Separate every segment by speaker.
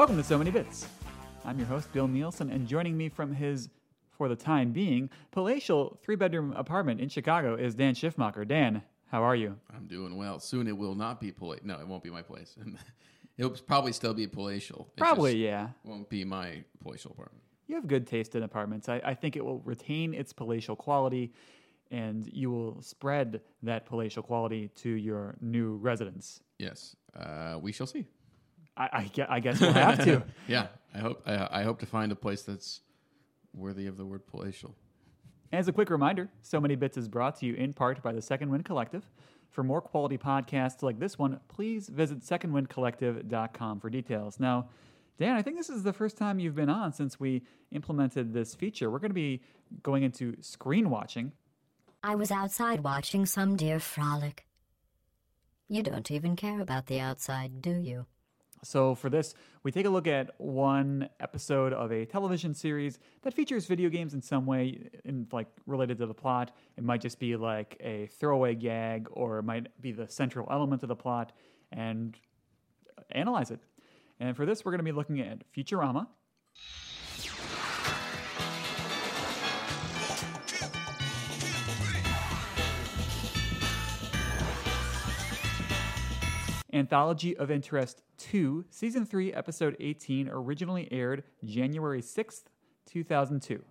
Speaker 1: Welcome to So Many Bits. I'm your host, Bill Nielsen, and joining me from his, for the time being, palatial three bedroom apartment in Chicago is Dan Schiffmacher. Dan, how are you?
Speaker 2: I'm doing well. Soon it will not be palatial. No, it won't be my place. It'll probably still be palatial. It
Speaker 1: Probably, yeah.
Speaker 2: Won't be my palatial apartment.
Speaker 1: You have good taste in apartments. I, I think it will retain its palatial quality, and you will spread that palatial quality to your new residence.
Speaker 2: Yes, uh, we shall see.
Speaker 1: I, I, I guess we'll have to.
Speaker 2: Yeah, I hope. I, I hope to find a place that's worthy of the word palatial.
Speaker 1: As a quick reminder, So Many Bits is brought to you in part by the Second Wind Collective. For more quality podcasts like this one, please visit secondwindcollective.com for details. Now, Dan, I think this is the first time you've been on since we implemented this feature. We're going to be going into screen watching.
Speaker 3: I was outside watching some deer frolic. You don't even care about the outside, do you?
Speaker 1: So, for this, we take a look at one episode of a television series that features video games in some way, in like related to the plot. It might just be like a throwaway gag, or it might be the central element of the plot, and uh, analyze it. And for this, we're going to be looking at Futurama. Anthology of Interest 2, Season 3, Episode 18, originally aired January 6th, 2002.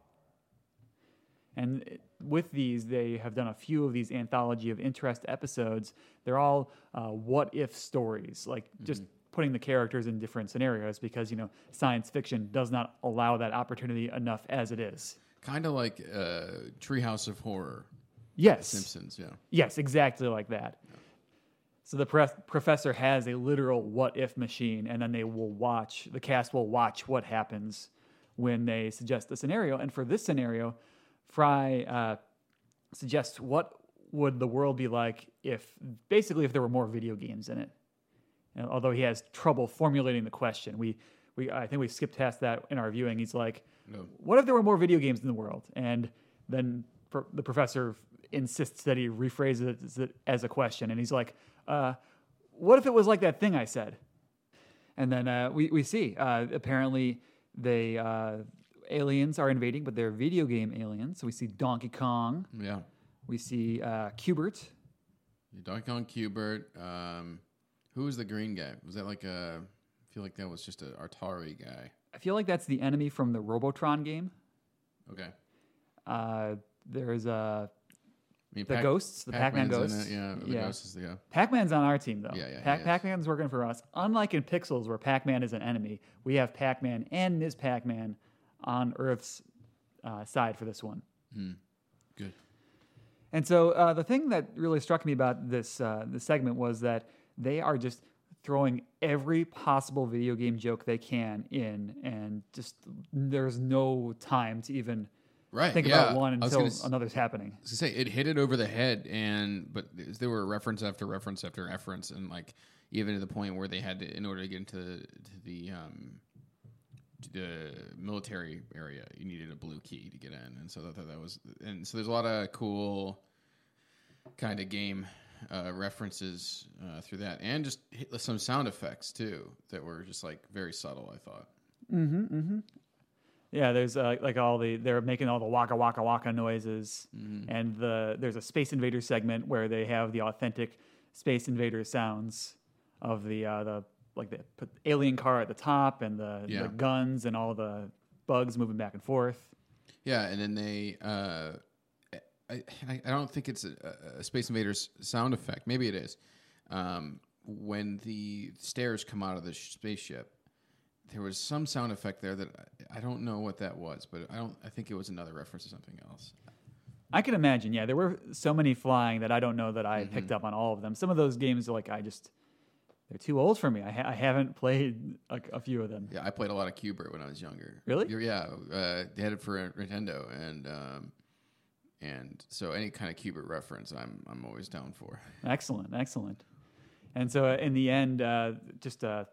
Speaker 1: And with these, they have done a few of these Anthology of Interest episodes. They're all uh, what if stories, like just putting the characters in different scenarios because, you know, science fiction does not allow that opportunity enough as it is.
Speaker 2: Kind of like uh, Treehouse of Horror,
Speaker 1: Yes.
Speaker 2: Simpsons. Yeah.
Speaker 1: Yes, exactly like that. So the pref- professor has a literal what if machine, and then they will watch, the cast will watch what happens when they suggest the scenario. And for this scenario, Fry uh, suggests what would the world be like if, basically, if there were more video games in it. And although he has trouble formulating the question, we, we I think we skipped past that in our viewing. He's like, "What if there were more video games in the world?" And then pro- the professor insists that he rephrases it as a question, and he's like, uh, "What if it was like that thing I said?" And then uh, we we see uh, apparently they uh, aliens are invading, but they're video game aliens. So we see Donkey Kong,
Speaker 2: Yeah.
Speaker 1: we see uh, Q*bert.
Speaker 2: Donkey Kong Q*bert. Um, who was the green guy? Was that like a? I feel like that was just an Atari guy.
Speaker 1: I feel like that's the enemy from the Robotron game.
Speaker 2: Okay.
Speaker 1: Uh, there's
Speaker 2: I mean,
Speaker 1: the ghosts, the Pac-Man
Speaker 2: Pac-Man's in
Speaker 1: ghosts.
Speaker 2: it, Yeah, the
Speaker 1: Yeah.
Speaker 2: ghosts is the yeah.
Speaker 1: Pac-Man's on our team though.
Speaker 2: Yeah, yeah, he
Speaker 1: Pac-
Speaker 2: is.
Speaker 1: Pac-Man's working for us. Unlike in Pixels, where Pac-Man is an enemy, we have Pac-Man and Ms. Pac-Man on Earth's uh, side for this one.
Speaker 2: Good.
Speaker 1: And so uh, the thing that really struck me about this uh, this segment was that they are just throwing every possible video game joke they can in, and just there's no time to even
Speaker 2: Right.
Speaker 1: think
Speaker 2: yeah.
Speaker 1: about one until
Speaker 2: s-
Speaker 1: another's happening.
Speaker 2: I say it hit it over the head, and but there were reference after reference after reference, and like even to the point where they had to, in order to get into to the um, the military area, you needed a blue key to get in, and so that that, that was, and so there's a lot of cool kind of game uh, references uh, through that, and just hit some sound effects too that were just like very subtle. I thought.
Speaker 1: Yeah, there's uh, like all the they're making all the waka waka waka noises, and the there's a Space Invader segment where they have the authentic Space Invader sounds of the uh, the like the alien car at the top and the,
Speaker 2: Yeah.
Speaker 1: the guns and all the bugs moving back and forth.
Speaker 2: Yeah, and then they. Uh, I, I I don't think it's a, a Space Invaders sound effect. Maybe it is. Um, when the stairs come out of the sh- spaceship, there was some sound effect there that I, I don't know what that was, but I don't. I think it was another reference to something else.
Speaker 1: I can imagine. Yeah, there were so many flying that I don't know that I picked up on all of them. Some of those games are like I just they're too old for me. I, ha- I haven't played a, a few of them.
Speaker 2: Yeah, I played a lot of Q*bert when I was younger.
Speaker 1: Really?
Speaker 2: Yeah, uh, they had it for Nintendo, and um, and so any kind of Q*bert reference, I'm I'm always down for.
Speaker 1: Excellent, excellent. And so uh, in the end, uh, just uh,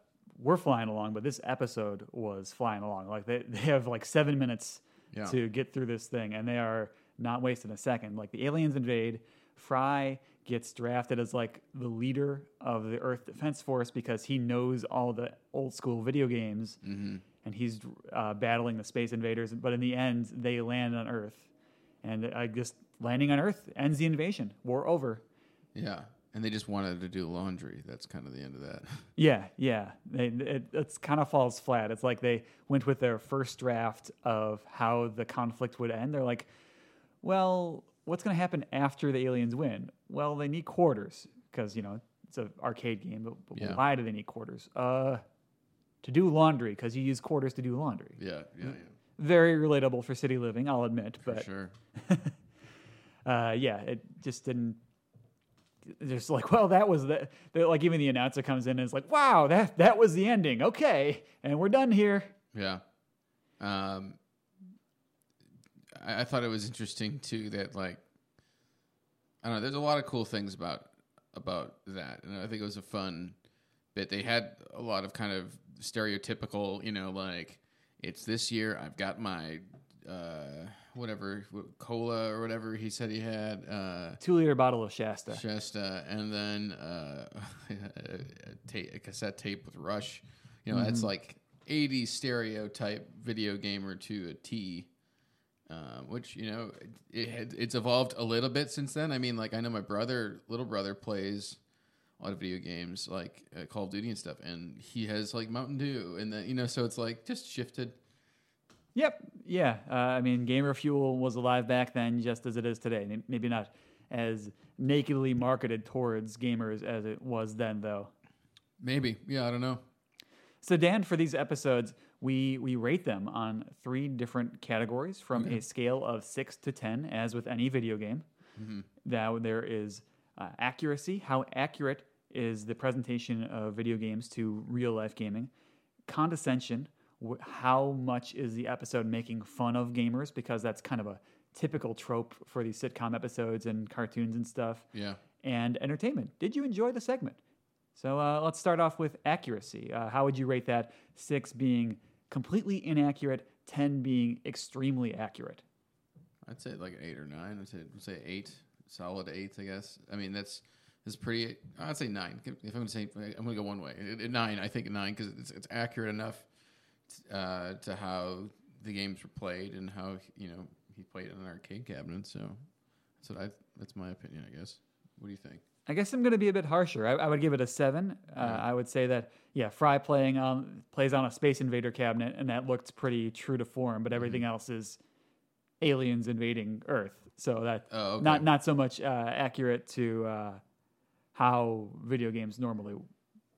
Speaker 1: we're flying along, but this episode was flying along. Like they, they have like seven minutes
Speaker 2: Yeah.
Speaker 1: to get through this thing, and they are not wasting a second. Like the aliens invade, Fry gets drafted as like the leader of the Earth Defense Force because he knows all the old school video games,
Speaker 2: Mm-hmm.
Speaker 1: and he's uh, battling the space invaders. But in the end, they land on Earth, and I just landing on Earth ends the invasion. War over.
Speaker 2: Yeah, and they just wanted to do laundry. That's kind of the end of that.
Speaker 1: Yeah, yeah. They, it it's kind of falls flat. It's like they went with their first draft of how the conflict would end. They're like, well, what's going to happen after the aliens win? Well, they need quarters because you know it's an arcade game. But, but
Speaker 2: Yeah.
Speaker 1: why do they need quarters? Uh, to do laundry because you use quarters to do laundry.
Speaker 2: yeah, yeah, yeah.
Speaker 1: Very relatable for city living, I'll admit.
Speaker 2: For
Speaker 1: but
Speaker 2: sure.
Speaker 1: uh, yeah, it just didn't. Just like, well, that was the, the like even the announcer comes in and is like, wow, that that was the ending. Okay, and we're done here.
Speaker 2: Yeah. Um, I, I thought it was interesting too that like I don't know. There's a lot of cool things about about that, and I think it was a fun bit. They had a lot of kind of stereotypical, you know, like it's this year. I've got my uh, whatever cola or whatever he said he had. Uh,
Speaker 1: Two liter bottle of Shasta.
Speaker 2: Shasta, and then uh, a, ta- a cassette tape with Rush. You know, that's like 80s stereotype video gamer to a T. Um, which you know, it had, it's evolved a little bit since then. I mean, like I know my brother, little brother, plays a lot of video games like uh, Call of Duty and stuff, and he has like Mountain Dew, and then you know, so it's like just shifted.
Speaker 1: Yep. Yeah. Uh, I mean, Gamer Fuel was alive back then, just as it is today. Maybe not as nakedly marketed towards gamers as it was then, though.
Speaker 2: Maybe, yeah, I don't know.
Speaker 1: So, Dan, for these episodes, we we rate them on three different categories from a scale of six to ten, as with any video game. Now there is uh, accuracy. How accurate is the presentation of video games to real life gaming? Condescension. Wh- How much is the episode making fun of gamers? Because that's kind of a typical trope for these sitcom episodes and cartoons and stuff
Speaker 2: Yeah,
Speaker 1: and entertainment. Did you enjoy the segment? So uh, let's start off with accuracy. Uh, how would you rate that? Six being completely inaccurate, 10 being extremely accurate.
Speaker 2: I'd say like an eight or nine. I'd say, I'd say eight, solid eight, I guess. I mean, that's that's pretty. I'd say nine. If I'm going to say, I'm going to go one way. Nine, I think nine because it's, it's accurate enough uh, to how the games were played and how you know he played in an arcade cabinet. So that's what I. That's my opinion, I guess. What do you think?
Speaker 1: I guess I'm going to be a bit harsher. I, I would give it a seven. Uh, I would say that yeah, Fry playing on plays on a Space Invader cabinet, and that looked pretty true to form. But everything else is aliens invading Earth, so that
Speaker 2: Oh, okay.
Speaker 1: not not so much uh, accurate to uh, how video games normally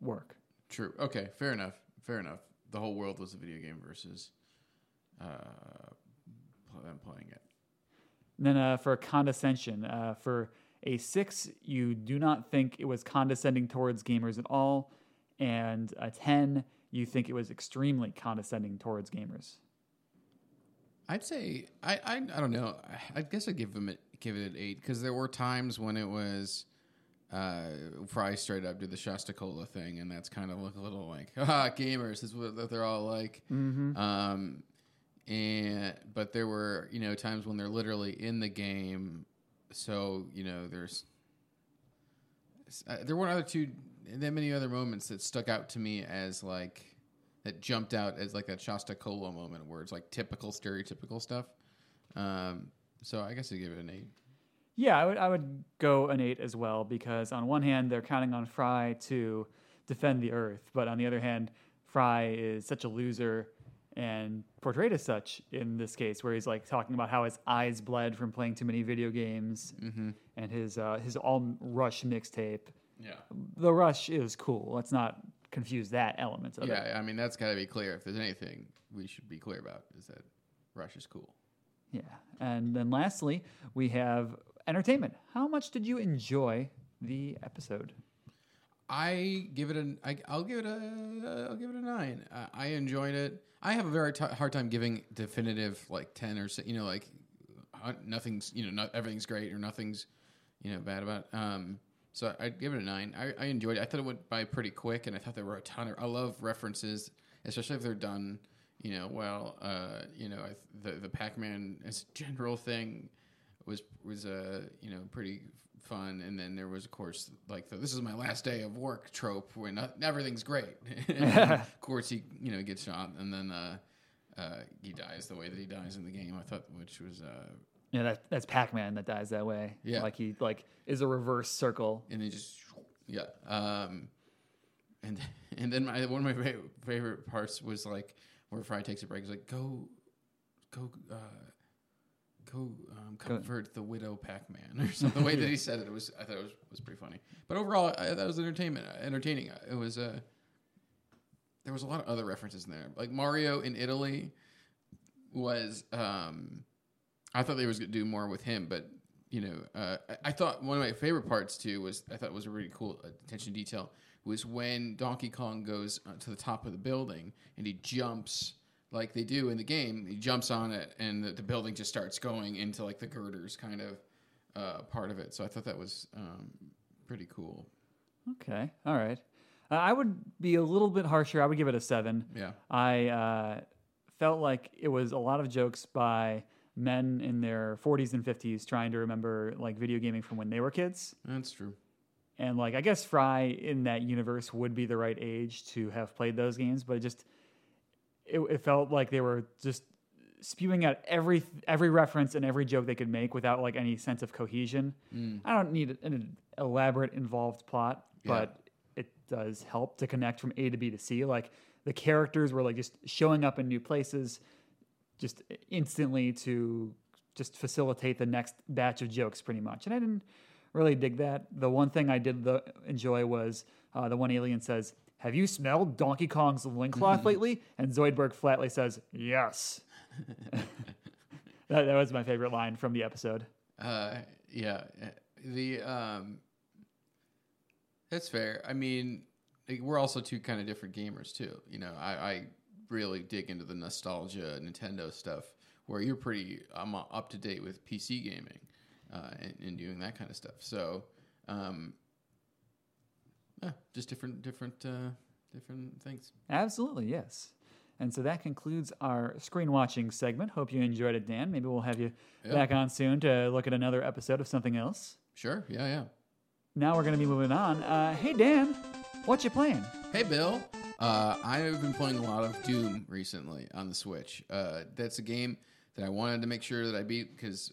Speaker 1: work.
Speaker 2: True. Okay. Fair enough. Fair enough. The whole world was a video game versus uh, them playing it.
Speaker 1: And then uh, for condescension, uh, for a six, you do not think it was condescending towards gamers at all, and a ten, you think it was extremely condescending towards gamers.
Speaker 2: I'd say I, I I don't know. I guess I'd give them it, give it an eight because there were times when it was uh, Fry straight up did the Shasta Cola thing, and that's kind of like a little like ah gamers is what they're all like. Um, and but there were you know times when they're literally in the game, so you know there's uh, there weren't other two that many other moments that stuck out to me as like that jumped out as like that Shasta Cola moment where it's like typical stereotypical stuff. Um, so I guess I give it an eight.
Speaker 1: Yeah, I would I would go an eight as well because on one hand they're counting on Fry to defend the Earth, but on the other hand, Fry is such a loser and portrayed as such in this case, where he's like talking about how his eyes bled from playing too many video games and his uh, his all Rush mixtape.
Speaker 2: Yeah.
Speaker 1: The Rush is cool. Let's not confuse that element of it.
Speaker 2: Yeah, I mean that's got to be clear. If there's anything we should be clear about is that Rush is cool.
Speaker 1: Yeah. And then lastly, we have entertainment. How much did you enjoy the episode?
Speaker 2: I give it an. I, I'll give it a. I'll give it a nine. I, I enjoyed it. I have a very t- hard time giving definitive like ten or you know like uh, nothing's you know not everything's great or nothing's you know bad about. It. Um, so I'd give it a nine. I, I enjoyed it. I thought it went by pretty quick, and I thought there were a ton of. I love references, especially if they're done. You know, well, uh, you know, I, the the Pac Man as a general thing was was uh, you know pretty fun. And then there was of course like the, this is my last day of work trope when not, everything's great. of course he you know gets shot and then uh, uh, he dies the way that he dies in the game. I thought which was uh,
Speaker 1: Yeah, that, that's Pac-Man that dies that way.
Speaker 2: Yeah.
Speaker 1: like he like is a reverse circle.
Speaker 2: and then just yeah. Um, and and then my one of my fa- favorite parts was like where Fry takes a break. He's like, "Go, go, uh, go, um, comfort the widow Pac-Man," or something. The way that he said it, it was I thought it was was pretty funny. But overall, I, that was entertainment, entertaining. It was Uh, there was a lot of other references in there, like Mario in Italy was. Um, I thought they was going to do more with him, but you know, uh, I, I thought one of my favorite parts too was I thought it was a really cool attention to detail was when Donkey Kong goes uh, to the top of the building and he jumps like they do in the game. He jumps on it and the, the building just starts going into like the girders kind of uh, part of it. So I thought that was um, pretty cool.
Speaker 1: Okay, all right. Uh, I would be a little bit harsher. I would give it a seven.
Speaker 2: Yeah.
Speaker 1: I uh, felt like it was a lot of jokes by men in their 40s and 50s trying to remember like video gaming from when they were kids.
Speaker 2: That's true.
Speaker 1: And like I guess Fry in that universe would be the right age to have played those games, but it just it, it felt like they were just spewing out every every reference and every joke they could make without like any sense of cohesion. I don't need an elaborate involved plot, but it does help to connect from A to B to C. Like the characters were like just showing up in new places just instantly to just facilitate the next batch of jokes pretty much. And I didn't really dig that. The one thing I did the, enjoy was uh, the one alien says, "Have you smelled Donkey Kong's loincloth lately?" And Zoidberg flatly says, "Yes." that, that was my favorite line from the episode.
Speaker 2: Uh, yeah, uh, the um, that's fair. I mean, we're also two kind of different gamers too. You know, I, I really dig into the nostalgia Nintendo stuff, where you're pretty I'm up to date with PC gaming uh, and, and doing that kind of stuff. So, um, yeah, just different, different, uh, different things.
Speaker 1: Absolutely, yes. And so that concludes our screen watching segment. Hope you enjoyed it, Dan. Maybe we'll have you
Speaker 2: Yeah.
Speaker 1: back on soon to look at another episode of something else.
Speaker 2: Sure. Yeah. Yeah.
Speaker 1: Now we're going to be moving on. Uh, hey, Dan, what you playing?
Speaker 2: Hey, Bill. Uh, I have been playing a lot of Doom recently on the Switch. Uh, that's a game that I wanted to make sure that I beat because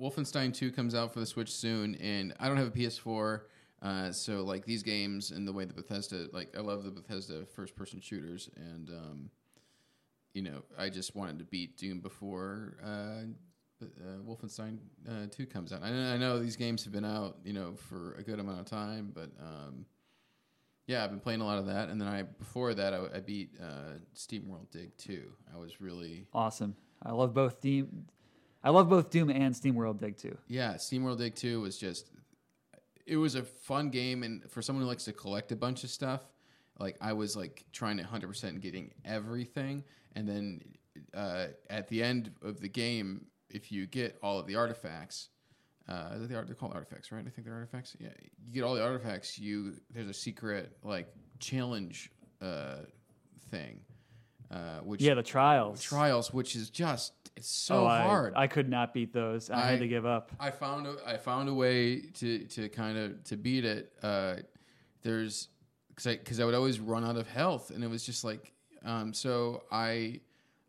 Speaker 2: Wolfenstein 2 comes out for the Switch soon, and I don't have a PS4. Uh, so, like, these games and the way that Bethesda, like, I love the Bethesda first person shooters, and, um, you know, I just wanted to beat Doom before uh, uh, Wolfenstein uh, 2 comes out. I, I know these games have been out, you know, for a good amount of time, but. Um, yeah, I've been playing a lot of that, and then I before that I, I beat uh, SteamWorld Dig 2. I was really
Speaker 1: Awesome. I love both Doom. I love both Doom and SteamWorld Dig 2.
Speaker 2: yeah. SteamWorld Dig 2 was just it was a fun game, and for someone who likes to collect a bunch of stuff, like I was like trying to 100 percent getting everything, and then uh, at the end of the game, if you get all of the artifacts. Uh, they are they're called artifacts, right? I think they're artifacts. Yeah, you get all the artifacts. You there's a secret like challenge uh, thing, uh, which
Speaker 1: Yeah, the trials.
Speaker 2: trials, which is just it's so
Speaker 1: Oh, I-
Speaker 2: hard.
Speaker 1: I, could not beat those. I,
Speaker 2: I-
Speaker 1: had to give up.
Speaker 2: I found a, I found a way to to kind of to beat it. Uh, there's because I because I would always run out of health, and it was just like um, so I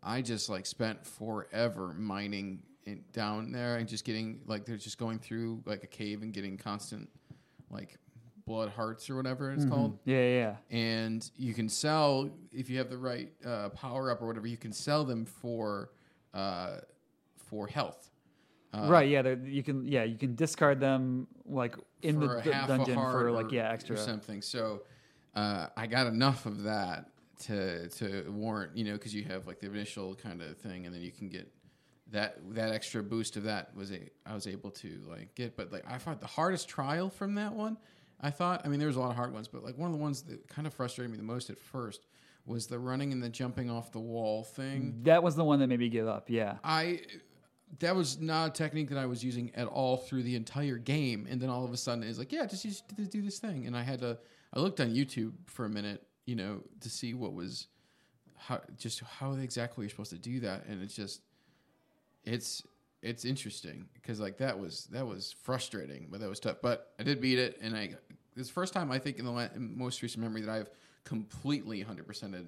Speaker 2: I just like spent forever mining in, down there and just getting like they're just going through like a cave and getting constant like blood hearts or whatever it's called
Speaker 1: Yeah, yeah, yeah.
Speaker 2: and you can sell if you have the right uh, power up or whatever. You can sell them for uh, for health. Uh,
Speaker 1: right, yeah. You can, yeah, you can discard them like in the
Speaker 2: a
Speaker 1: d-
Speaker 2: half
Speaker 1: dungeon for like
Speaker 2: or-
Speaker 1: yeah
Speaker 2: or
Speaker 1: extra.
Speaker 2: something. So uh, I got enough of that to to warrant you know because you have like the initial kind of thing, and then you can get that that extra boost of that was a I was able to like get. But like I thought the hardest trial from that one, I thought I mean there was a lot of hard ones, but like one of the ones that kind of frustrated me the most at first was the running and the jumping off the wall thing.
Speaker 1: That was the one that made me give up. Yeah.
Speaker 2: I that was not a technique that I was using at all through the entire game, and then all of a sudden it's like, yeah, just just do this thing, and I had to. I looked on YouTube for a minute, you know, to see what was how just how exactly you're supposed to do that, and it's just it's it's interesting because like that was that was frustrating, but that was tough. But I did beat it, and I it's the first time I think in the la- most recent memory that I've completely hundred percented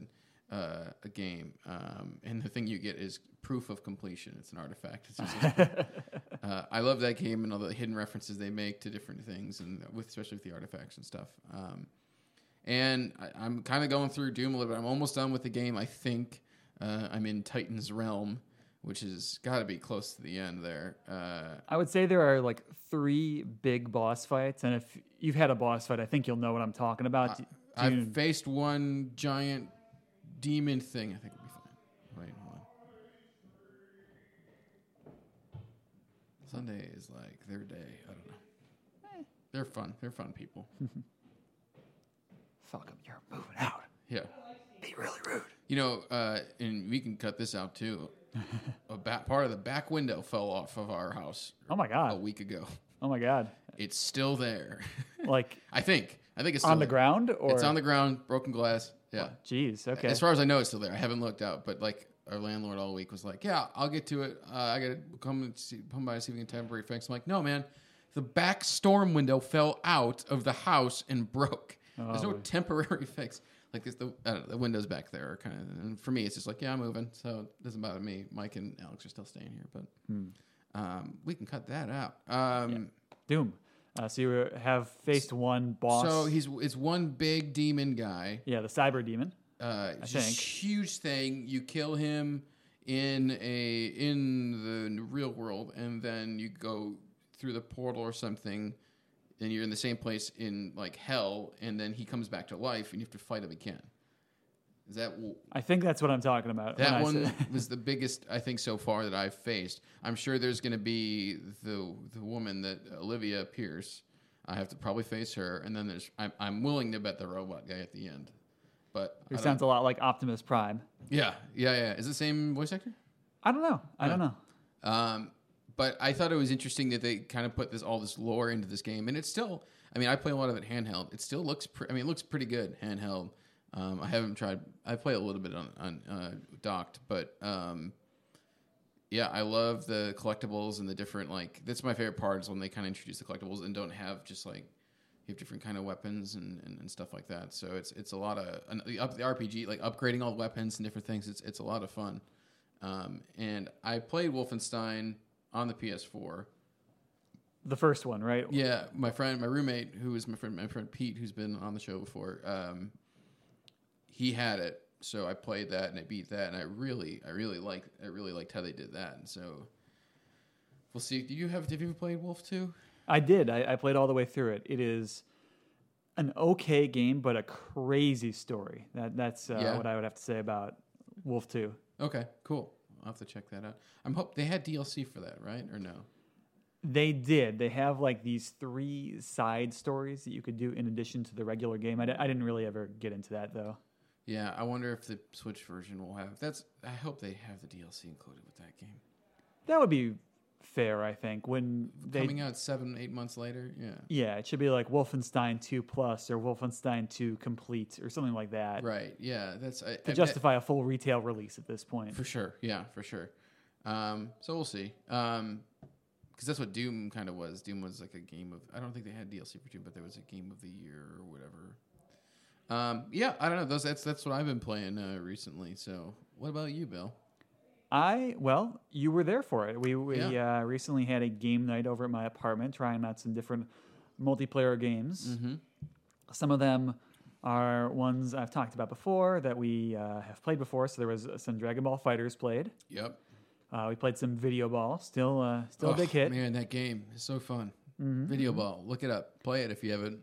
Speaker 2: uh, a game. Um, and the thing you get is proof of completion. It's an artifact. It's just, uh, I love that game and all the hidden references they make to different things, and with especially with the artifacts and stuff. Um, and I, I'm kind of going through Doom a little bit. I'm almost done with the game. I think uh, I'm in Titan's Realm, which has got to be close to the end there. Uh,
Speaker 1: I would say there are like three big boss fights, and if you've had a boss fight, I think you'll know what I'm talking about. Do- do
Speaker 2: I've faced one giant demon thing. I think it'll be fine. Wait, hold on. Sunday is like their day. I don't know. They're fun. They're fun people.
Speaker 1: Fuck 'em, you're moving out.
Speaker 2: Yeah.
Speaker 1: Be really rude.
Speaker 2: You know, uh, and we can cut this out too. A back part of the back window fell off of our house
Speaker 1: Oh my god!
Speaker 2: a week ago.
Speaker 1: Oh my god.
Speaker 2: It's still there.
Speaker 1: Like
Speaker 2: I think. I think it's still
Speaker 1: on the
Speaker 2: there.
Speaker 1: ground or
Speaker 2: It's on the ground, broken glass. Yeah.
Speaker 1: Jeez. Okay.
Speaker 2: As far as I know, it's still there. I haven't looked out, but like our landlord all week was like, "Yeah, I'll get to it. Uh, I gotta come and see, come by and see if we can temporary fix." I'm like, "No, man, the back storm window fell out of the house and broke. There's no
Speaker 1: Oh.
Speaker 2: temporary fix. Like this, the know, the windows back there are kind of. And for me, it's just like, yeah, I'm moving, so it doesn't bother me. Mike and Alex are still staying here, but
Speaker 1: Hmm.
Speaker 2: um, we can cut that out. Um,
Speaker 1: Doom. Uh, so you have faced one boss.
Speaker 2: So he's it's one big demon guy.
Speaker 1: yeah, the cyber demon.
Speaker 2: uh,
Speaker 1: I think.
Speaker 2: huge thing. You kill him in a in the real world, and then you go through the portal or something, and you're in the same place in like hell, and then he comes back to life, and you have to fight him again. Is that w-
Speaker 1: I think that's what I'm talking about.
Speaker 2: that one was the biggest I think so far that I've faced. I'm sure there's going to be the the woman that Olivia Pierce. I have to probably face her, and then there's I'm, I'm willing to bet the robot guy at the end. But
Speaker 1: Who sounds a lot like Optimus Prime.
Speaker 2: yeah, yeah, yeah. Is it the same voice actor?
Speaker 1: I don't know. I don't know.
Speaker 2: Um, but I thought it was interesting that they kind of put this all this lore into this game, and it's still. I mean, I play a lot of it handheld. It still looks. Pre- I mean, it looks pretty good handheld. Um, I haven't tried. I play a little bit on on uh, docked, but um, yeah, I love the collectibles and the different like. That's my favorite part is when they kind of introduce the collectibles and don't have just like you have different kind of weapons and, and, and stuff like that. So it's it's a lot of the, up, the RPG like upgrading all the weapons and different things. It's it's a lot of fun. Um, and I played Wolfenstein on the PS4.
Speaker 1: The first one, right?
Speaker 2: Yeah, my friend, my roommate, who is my friend, my friend Pete, who's been on the show before. Um, he had it, so I played that and I beat that, and I really, I really like, I really liked how they did that. And so we'll see. Do you have? Have you played Wolf Two?
Speaker 1: I did. I, I played all the way through it. It is an okay game, but a crazy story. That that's uh,
Speaker 2: Yeah.
Speaker 1: what I would have to say about Wolf Two.
Speaker 2: Okay, cool. I'll have to check that out. I'm hope they had DLC for that, right? Or no?
Speaker 1: They did. They have like these three side stories that you could do in addition to the regular game. I, di- I didn't really ever get into that though.
Speaker 2: Yeah, I wonder if the Switch version will have. That's. I hope they have the DLC included with that game.
Speaker 1: That would be fair, I think. When they
Speaker 2: Coming out seven, eight months later. Yeah.
Speaker 1: yeah, it should be like Wolfenstein 2 Plus or Wolfenstein 2 Complete or something like that
Speaker 2: Right. Yeah. That's I,
Speaker 1: to
Speaker 2: I-
Speaker 1: justify a full retail release at this point.
Speaker 2: For sure. Yeah, for sure. Um, so we'll see. Um 'cause because that's what Doom kind of was. Doom was like a game of. I don't think they had DLC for Doom, but there was a game of the year or whatever. Um, yeah, I don't know. Those that's that's what I've been playing uh, recently. So, what about you, Bill?
Speaker 1: I well, you were there for it. We we
Speaker 2: Yeah.
Speaker 1: uh, recently had a game night over at my apartment, trying out some different multiplayer games.
Speaker 2: Mm-hmm.
Speaker 1: Some of them are ones I've talked about before that we uh, have played before. So there was some Dragon Ball FighterZ played.
Speaker 2: Yep.
Speaker 1: Uh, we played some VideoBall, still uh, still a big
Speaker 2: Oh,
Speaker 1: hit.
Speaker 2: Man, that game is so fun.
Speaker 1: Mm-hmm.
Speaker 2: VideoBall. Look it up. Play it if you haven't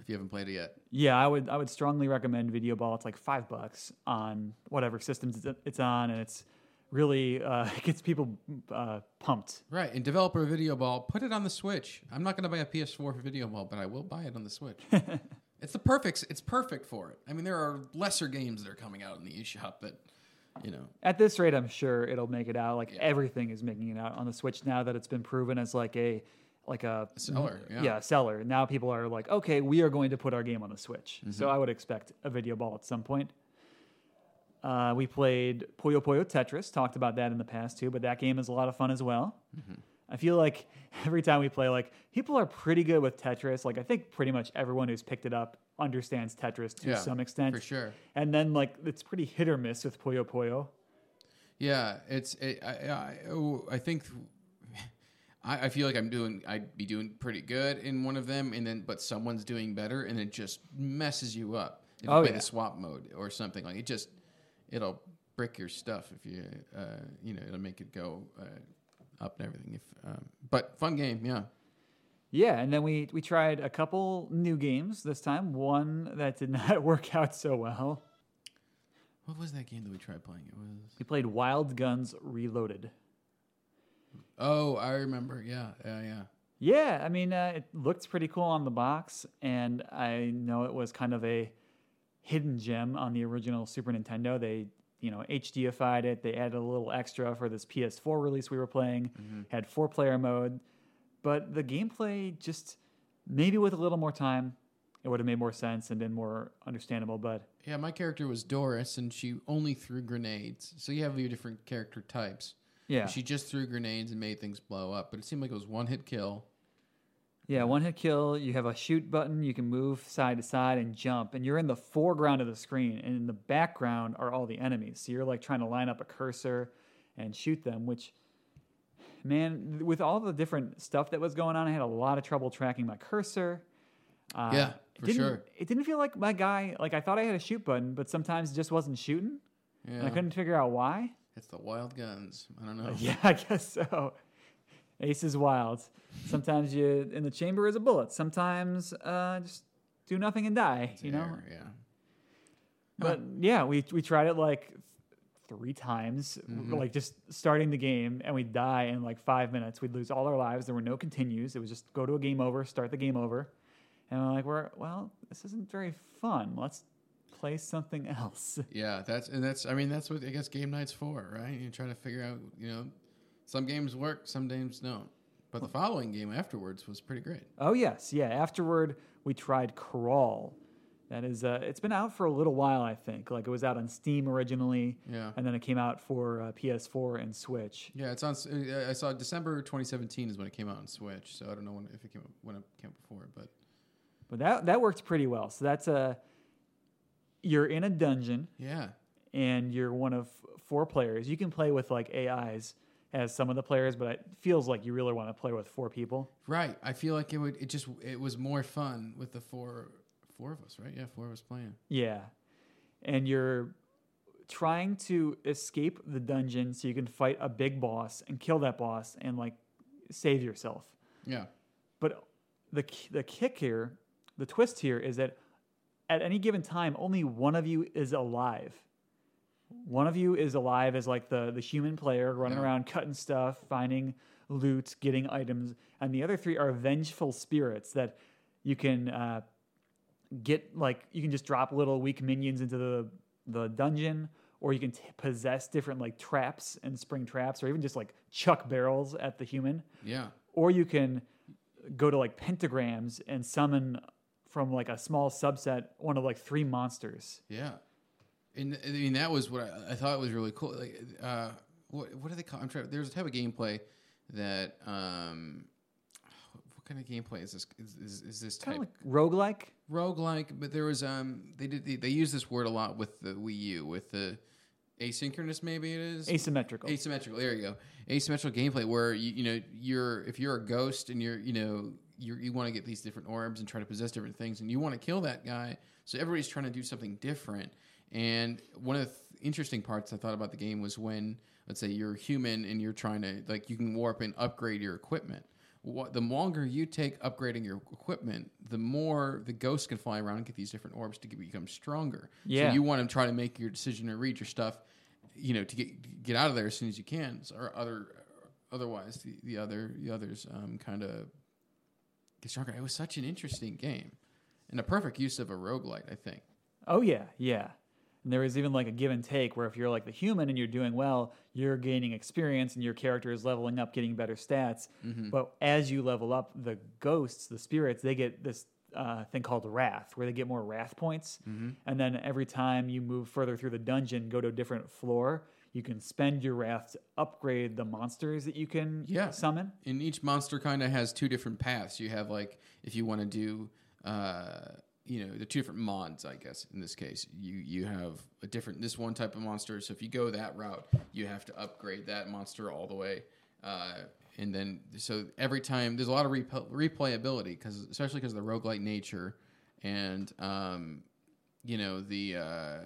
Speaker 2: if you haven't played it yet.
Speaker 1: Yeah, I would I would strongly recommend VideoBall. It's like five bucks on whatever systems it's- it's on, and it's really uh, gets people uh, pumped.
Speaker 2: Right, and developer VideoBall, put it on the Switch. I'm not going to buy a PS4 for VideoBall, but I will buy it on the Switch. it's the perfect. It's perfect for it. I mean, there are lesser games that are coming out in the eShop that, you know,
Speaker 1: At this rate, I'm sure it'll make it out. Like everything is making it out on the Switch now that it's been proven as like a like a
Speaker 2: seller. Yeah.
Speaker 1: yeah, seller. Now people are like, okay, we are going to put our game on the Switch. So
Speaker 2: Mm-hmm.
Speaker 1: I would expect a VideoBall at some point. Uh, we played Puyo Puyo Tetris, talked about that in the past too, but that game is a lot of fun as well. I feel like every time we play, like people are pretty good with Tetris. Like I think pretty much everyone who's picked it up understands Tetris to
Speaker 2: Yeah,
Speaker 1: some extent.
Speaker 2: for sure.
Speaker 1: And then like it's pretty hit or miss with Puyo Puyo.
Speaker 2: Yeah, it's. It, I, I, oh, I think. I, I feel like I'm doing. I'd be doing pretty good in one of them, and then but someone's doing better, and it just messes you up. If you
Speaker 1: Oh,
Speaker 2: play
Speaker 1: yeah.
Speaker 2: the swap mode or something like it, just it'll brick your stuff if you uh, you know it'll make it go uh, up and everything. If um, but fun game, yeah.
Speaker 1: Yeah, and then we we tried a couple new games this time. One that did not work out so well.
Speaker 2: What was that game that we tried playing? It was.
Speaker 1: We played Wild Guns Reloaded.
Speaker 2: Oh, I remember. Yeah, yeah, yeah.
Speaker 1: Yeah, I mean, uh, it looked pretty cool on the box, and I know it was kind of a hidden gem on the original Super Nintendo. They, you know, HDified it. They added a little extra for this PS4 release we were playing. Mm-hmm. Had four player mode, but the gameplay just maybe with a little more time, it would have made more sense and been more understandable. But
Speaker 2: Yeah, my character was Doris, and she only threw grenades. So you have your different character types.
Speaker 1: yeah,
Speaker 2: She just threw grenades and made things blow up, but it seemed like it was one hit kill.
Speaker 1: Yeah, one hit kill. You have a shoot button. You can move side to side and jump, and you're in the foreground of the screen, and in the background are all the enemies. So you're like trying to line up a cursor and shoot them. Which, man, with all the different stuff that was going on, I had a lot of trouble tracking my cursor. Uh,
Speaker 2: Yeah,
Speaker 1: it
Speaker 2: for
Speaker 1: didn't-
Speaker 2: sure.
Speaker 1: It didn't feel like my guy. Like I thought I had a shoot button, but sometimes it just wasn't shooting, and I couldn't figure out why.
Speaker 2: it's the wild guns. I don't know.
Speaker 1: Yeah, I guess so. Ace is wild. Sometimes you in the chamber is a bullet. Sometimes uh, just do nothing and die. You know.
Speaker 2: There, yeah.
Speaker 1: But yeah, we we tried it like three times,
Speaker 2: Mm-hmm.
Speaker 1: like just starting the game, and we'd die in like five minutes. We'd lose all our lives. There were no continues. It was just go to a game over, start the game over, and we're like, we're well, this isn't very fun. Let's play something else.
Speaker 2: Yeah, that's and that's. I mean, that's what I guess game night's for, right? You're trying to figure out. You know, some games work, some games don't. But the following game afterwards was pretty great.
Speaker 1: Oh yes, yeah. Afterward, we tried Crawl. That is, uh, it's been out for a little while, I think. Like it was out on Steam originally,
Speaker 2: Yeah.
Speaker 1: and then it came out for uh, PS4 and Switch.
Speaker 2: Yeah, it's on. uh, I saw December 2017 is when it came out on Switch. So I don't know when, if it came when it came before, but
Speaker 1: But that that worked pretty well. So that's a you're in a dungeon
Speaker 2: yeah,
Speaker 1: and you're one of four players. You can play with like AIs as some of the players, but it feels like you really want to play with four people.
Speaker 2: right. I feel like it would. It just it was more fun with the four four of us, right? Yeah, four of us playing.
Speaker 1: Yeah. And you're trying to escape the dungeon so you can fight a big boss and kill that boss and like save yourself.
Speaker 2: Yeah,
Speaker 1: But the the kick here, the twist here is that at any given time only one of you is alive. One of you is alive as like the the human player running
Speaker 2: Yeah.
Speaker 1: around cutting stuff, finding loot, getting items, and the other three are vengeful spirits that you can uh, get like you can just drop little weak minions into the the dungeon or you can t- possess different like traps and spring traps or even just like chuck barrels at the human
Speaker 2: yeah,
Speaker 1: or you can go to like pentagrams and summon from like a small subset one of like three monsters
Speaker 2: yeah. And I mean that was what I, I thought was really cool. Like, uh, what what do they call? I'm trying. There's a type of gameplay that um, what kind of gameplay is this? Is, is, is this type?
Speaker 1: kind of like roguelike
Speaker 2: roguelike, but there was um they did they, they use this word a lot with the Wii U with the asynchronous maybe it is
Speaker 1: asymmetrical
Speaker 2: asymmetrical. There you go, asymmetrical gameplay where you you know you're if you're a ghost and you're you know you you want to get these different orbs and try to possess different things and you want to kill that guy, so everybody's trying to do something different. And one of the th- interesting parts I thought about the game was when let's say you're human and you're trying to like you can warp and upgrade your equipment what, the longer you take upgrading your equipment, the more the ghosts can fly around and get these different orbs to get, become stronger.
Speaker 1: Yeah.
Speaker 2: So you want to try to make your decision to read your stuff, you know, to get get out of there as soon as you can, or other otherwise the, the other the others um, kind of get stronger. It was such an interesting game and a perfect use of a roguelite, I think.
Speaker 1: oh yeah yeah and there was even like a give and take where if you're like the human and you're doing well you're gaining experience and your character is leveling up getting better stats
Speaker 2: Mm-hmm.
Speaker 1: but as you level up the ghosts the spirits they get this uh, thing called Wrath, where they get more Wrath points.
Speaker 2: Mm-hmm.
Speaker 1: And then every time you move further through the dungeon, go to a different floor, you can spend your Wrath to upgrade the monsters that you can
Speaker 2: Yeah.
Speaker 1: summon.
Speaker 2: and each monster kind of has two different paths. You have like if you want to do, uh, you know, the two different mods. I guess in this case, you you have a different this one type of monster. So if you go that route, you have to upgrade that monster all the way. Uh, and then so every time there's a lot of replay, replayability because especially because of the roguelike nature and um, you know the uh,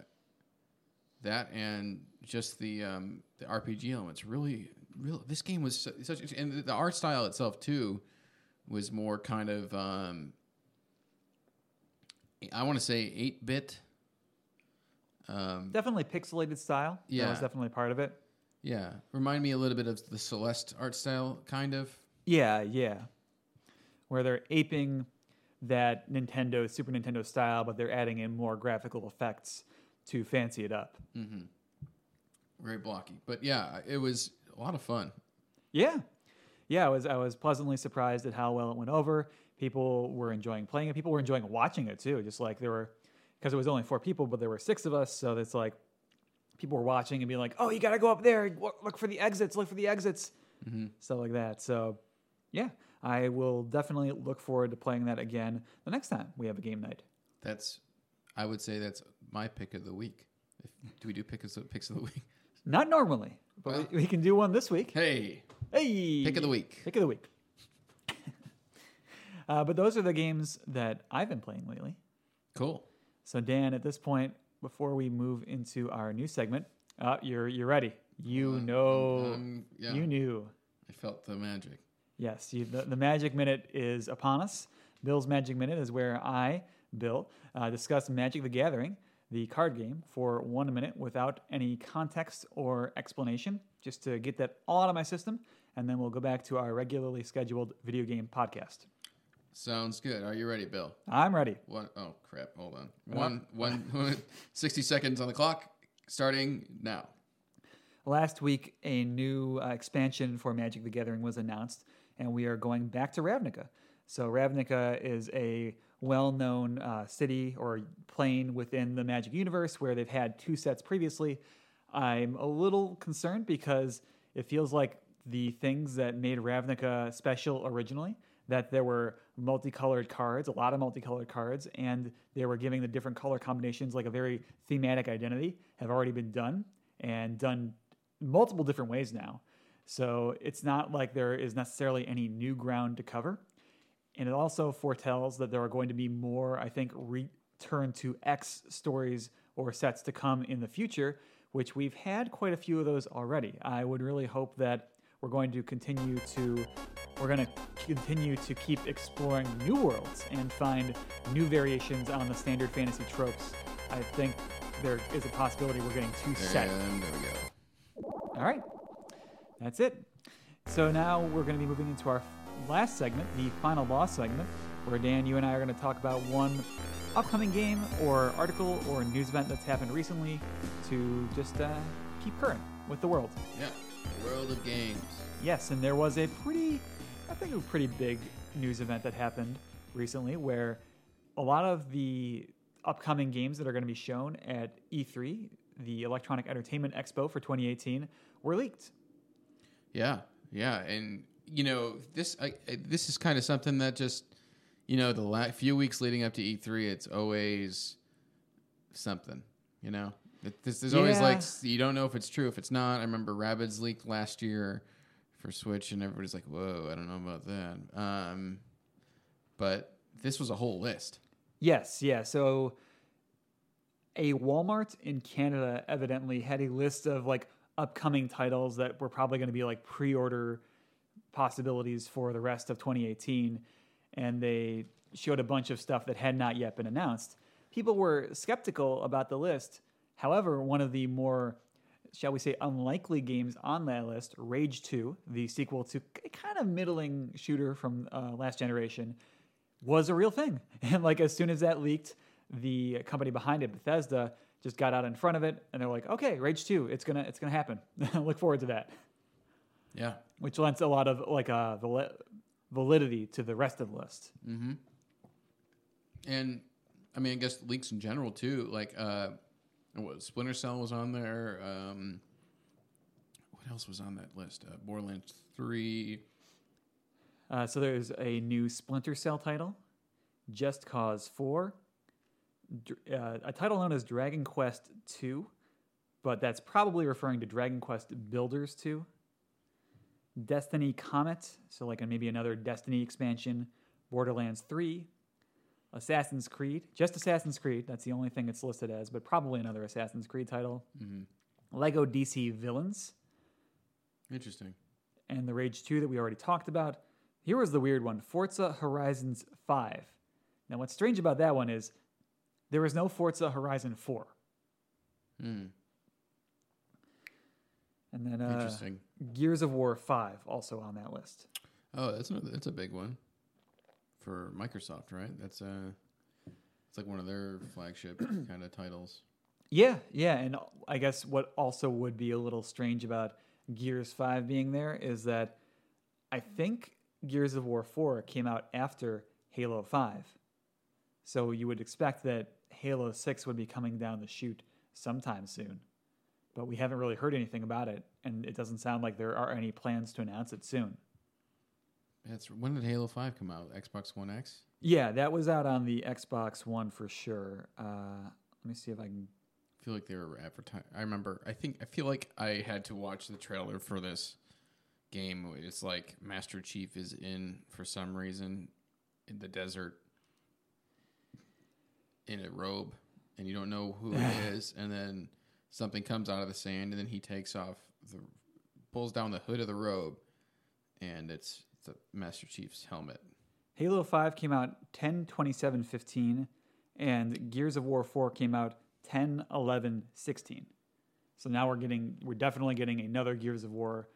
Speaker 2: that and just the um, the RPG elements really real this game was su- such and the- the art style itself too was more kind of um, I want to say 8 bit um,
Speaker 1: Definitely pixelated style. That
Speaker 2: Yeah.
Speaker 1: was definitely part of it.
Speaker 2: yeah remind me a little bit of the Celeste art style kind of
Speaker 1: Yeah, yeah. Where they're aping that Nintendo, Super Nintendo style, but they're adding in more graphical effects to fancy it up.
Speaker 2: very blocky but yeah it was a lot of fun
Speaker 1: Yeah. Yeah, I was I was pleasantly surprised at how well it went over. People were enjoying playing it. People were enjoying watching it too. Just like there were because it was only four people, but there were six of us, so it's like people were watching and being like, "Oh, you got to go up there. Look, for the exits. Look for the exits." Mm-hmm. Stuff like that. So, yeah, I will definitely look forward to playing that again the next time we have a game night.
Speaker 2: that's I would say that's my pick of the week if, do we do picks of, picks of the week
Speaker 1: Not normally, but
Speaker 2: Well.
Speaker 1: we, we can do one this week.
Speaker 2: hey
Speaker 1: Hey,
Speaker 2: pick of the week
Speaker 1: Pick of the week. Uh, but those are the games that I've been playing lately.
Speaker 2: cool
Speaker 1: So Dan, at this point, before we move into our new segment, uh, you're you're ready. You know,
Speaker 2: um, yeah.
Speaker 1: you knew.
Speaker 2: I felt the magic.
Speaker 1: Yes, you, the, the magic minute is upon us. Bill's magic minute is where I, Bill, uh, discuss Magic the Gathering, the card game, for one minute without any context or explanation, just to get that all out of my system, and then we'll go back to our regularly scheduled video game podcast.
Speaker 2: Sounds good. Are you ready, Bill?
Speaker 1: I'm ready.
Speaker 2: One oh crap! Hold on. One one 60 seconds on the clock. Starting now.
Speaker 1: Last week, a new uh, expansion for Magic the Gathering was announced, and we are going back to Ravnica. So, Ravnica is a well known uh, city or plane within the Magic universe where they've had two sets previously. I'm a little concerned because it feels like the things that made Ravnica special originally, that there were multicolored cards, a lot of multicolored cards, and they were giving the different color combinations like a very thematic identity, have already been done and done multiple different ways now. So it's not like there is necessarily any new ground to cover. And it also foretells that there are going to be more, I think, return to X stories or sets to come in the future, which we've had quite a few of those already. I would really hope that we're going to continue to we're going to continue to keep exploring new worlds and find new variations on the standard fantasy tropes. I think there is a possibility we're getting two sets.
Speaker 2: And there we go.
Speaker 1: All right. That's it. So now we're going to be moving into our last segment, the final boss segment, where Dan, you and I are going to talk about one upcoming game or article or news event that's happened recently to just uh, keep current with the world.
Speaker 2: Yeah. World of games.
Speaker 1: Yes, and there was a pretty, I think a pretty big news event that happened recently where a lot of the upcoming games that are going to be shown at E3, the Electronic Entertainment Expo for 2018, were leaked.
Speaker 2: Yeah. Yeah. And you know this. I, I- this is kind of something that just you know the la- few weeks leading up to E3, it's always something. You know. It- There's, there's always
Speaker 1: Yeah.
Speaker 2: like you don't know if it's true if it's not. I remember Rabbids leaked last year for Switch, and everybody's like, "Whoa, I don't know about that." Um, but this was a whole list.
Speaker 1: Yes, yeah. So a Walmart in Canada evidently had a list of like upcoming titles that were probably going to be like pre-order possibilities for the rest of 2018 and they showed a bunch of stuff that had not yet been announced. People were skeptical about the list. However, one of the more shall we say unlikely games on that list, Rage 2, the sequel to a kind of middling shooter from uh, last generation, was a real thing. And like as soon as that leaked, the company behind it, Bethesda, just got out in front of it and they're like, "Okay, Rage 2, it's going to it's to happen. Look forward to that."
Speaker 2: Yeah.
Speaker 1: Which lends a lot of like uh, vali- validity to the rest of the list.
Speaker 2: And I mean, I guess leaks in general too. Like, uh, what Splinter Cell was on there. Um, what else was on that list? Uh, Borderlands Three.
Speaker 1: Uh, so there's a new Splinter Cell title, Just Cause 4, dr- uh, a title known as Dragon Quest 2, but that's probably referring to Dragon Quest Builders 2. Destiny Comet, so like maybe another Destiny expansion, Borderlands 3, Assassin's Creed, just Assassin's Creed, that's the only thing it's listed as, but probably another Assassin's Creed title. Lego DC Villains,
Speaker 2: Interesting.
Speaker 1: and the Rage 2 that we already talked about. Here was the weird one Forza Horizons 5. Now, what's strange about that one is there was no Forza Horizon 4.
Speaker 2: Hmm.
Speaker 1: And then uh,
Speaker 2: Interesting.
Speaker 1: Gears of War 5 also on that list.
Speaker 2: Oh, that's another, that's a big one for Microsoft, right? That's uh, it's like one of their flagship kind of titles.
Speaker 1: Yeah, yeah. And I guess what also would be a little strange about Gears 5 being there is that I think Gears of War 4 came out after Halo 5. So you would expect that Halo 6 would be coming down the chute sometime soon. But we haven't really heard anything about it, and it doesn't sound like there are any plans to announce it soon.
Speaker 2: That's when did Halo Five come out? Xbox One X.
Speaker 1: Yeah, that was out on the Xbox One for sure. Uh, let me see if I can.
Speaker 2: I feel like they were advertising. I remember. I think. I feel like I had to watch the trailer for this game. It's like Master Chief is in for some reason in the desert in a robe, and you don't know who it is, and then something comes out of the sand, and then he takes off the pulls down the hood of the robe, and it's the Master Chief's helmet.
Speaker 1: Halo 5 came out 10 27 15, and Gears of War 4 came out 10 11 16. So now we're getting, we're definitely getting another Gears of War,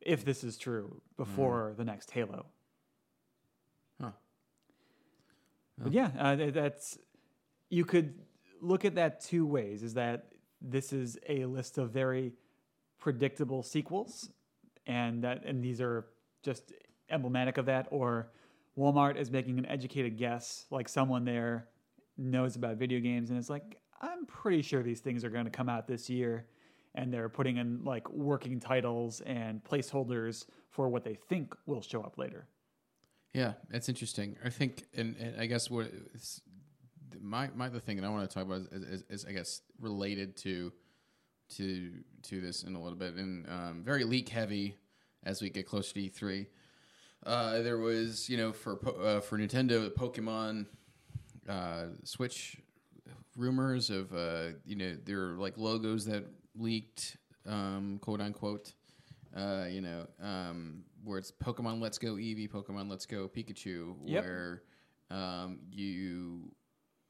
Speaker 1: if this is true, before the next Halo.
Speaker 2: Huh.
Speaker 1: But yeah, uh, that's, you could look at that two ways is that this is a list of very predictable sequels, and that, and these are just emblematic of that, or Walmart is making an educated guess, like someone there knows about video games and is like, I'm pretty sure these things are going to come out this year, and they're putting in like working titles and placeholders for what they think will show up later.
Speaker 2: Yeah, that's interesting. I think, and, and I guess what it's, my my the thing that I want to talk about is, is, is I guess related to to to this in a little bit and um, very leak heavy as we get closer to E3. Uh, there was you know for uh, for Nintendo the Pokemon uh, Switch rumors of uh, you know there are like logos that leaked um, quote unquote uh, you know, um, where it's Pokemon Let's Go Eevee, Pokemon Let's Go Pikachu,
Speaker 1: Yep.
Speaker 2: where um, you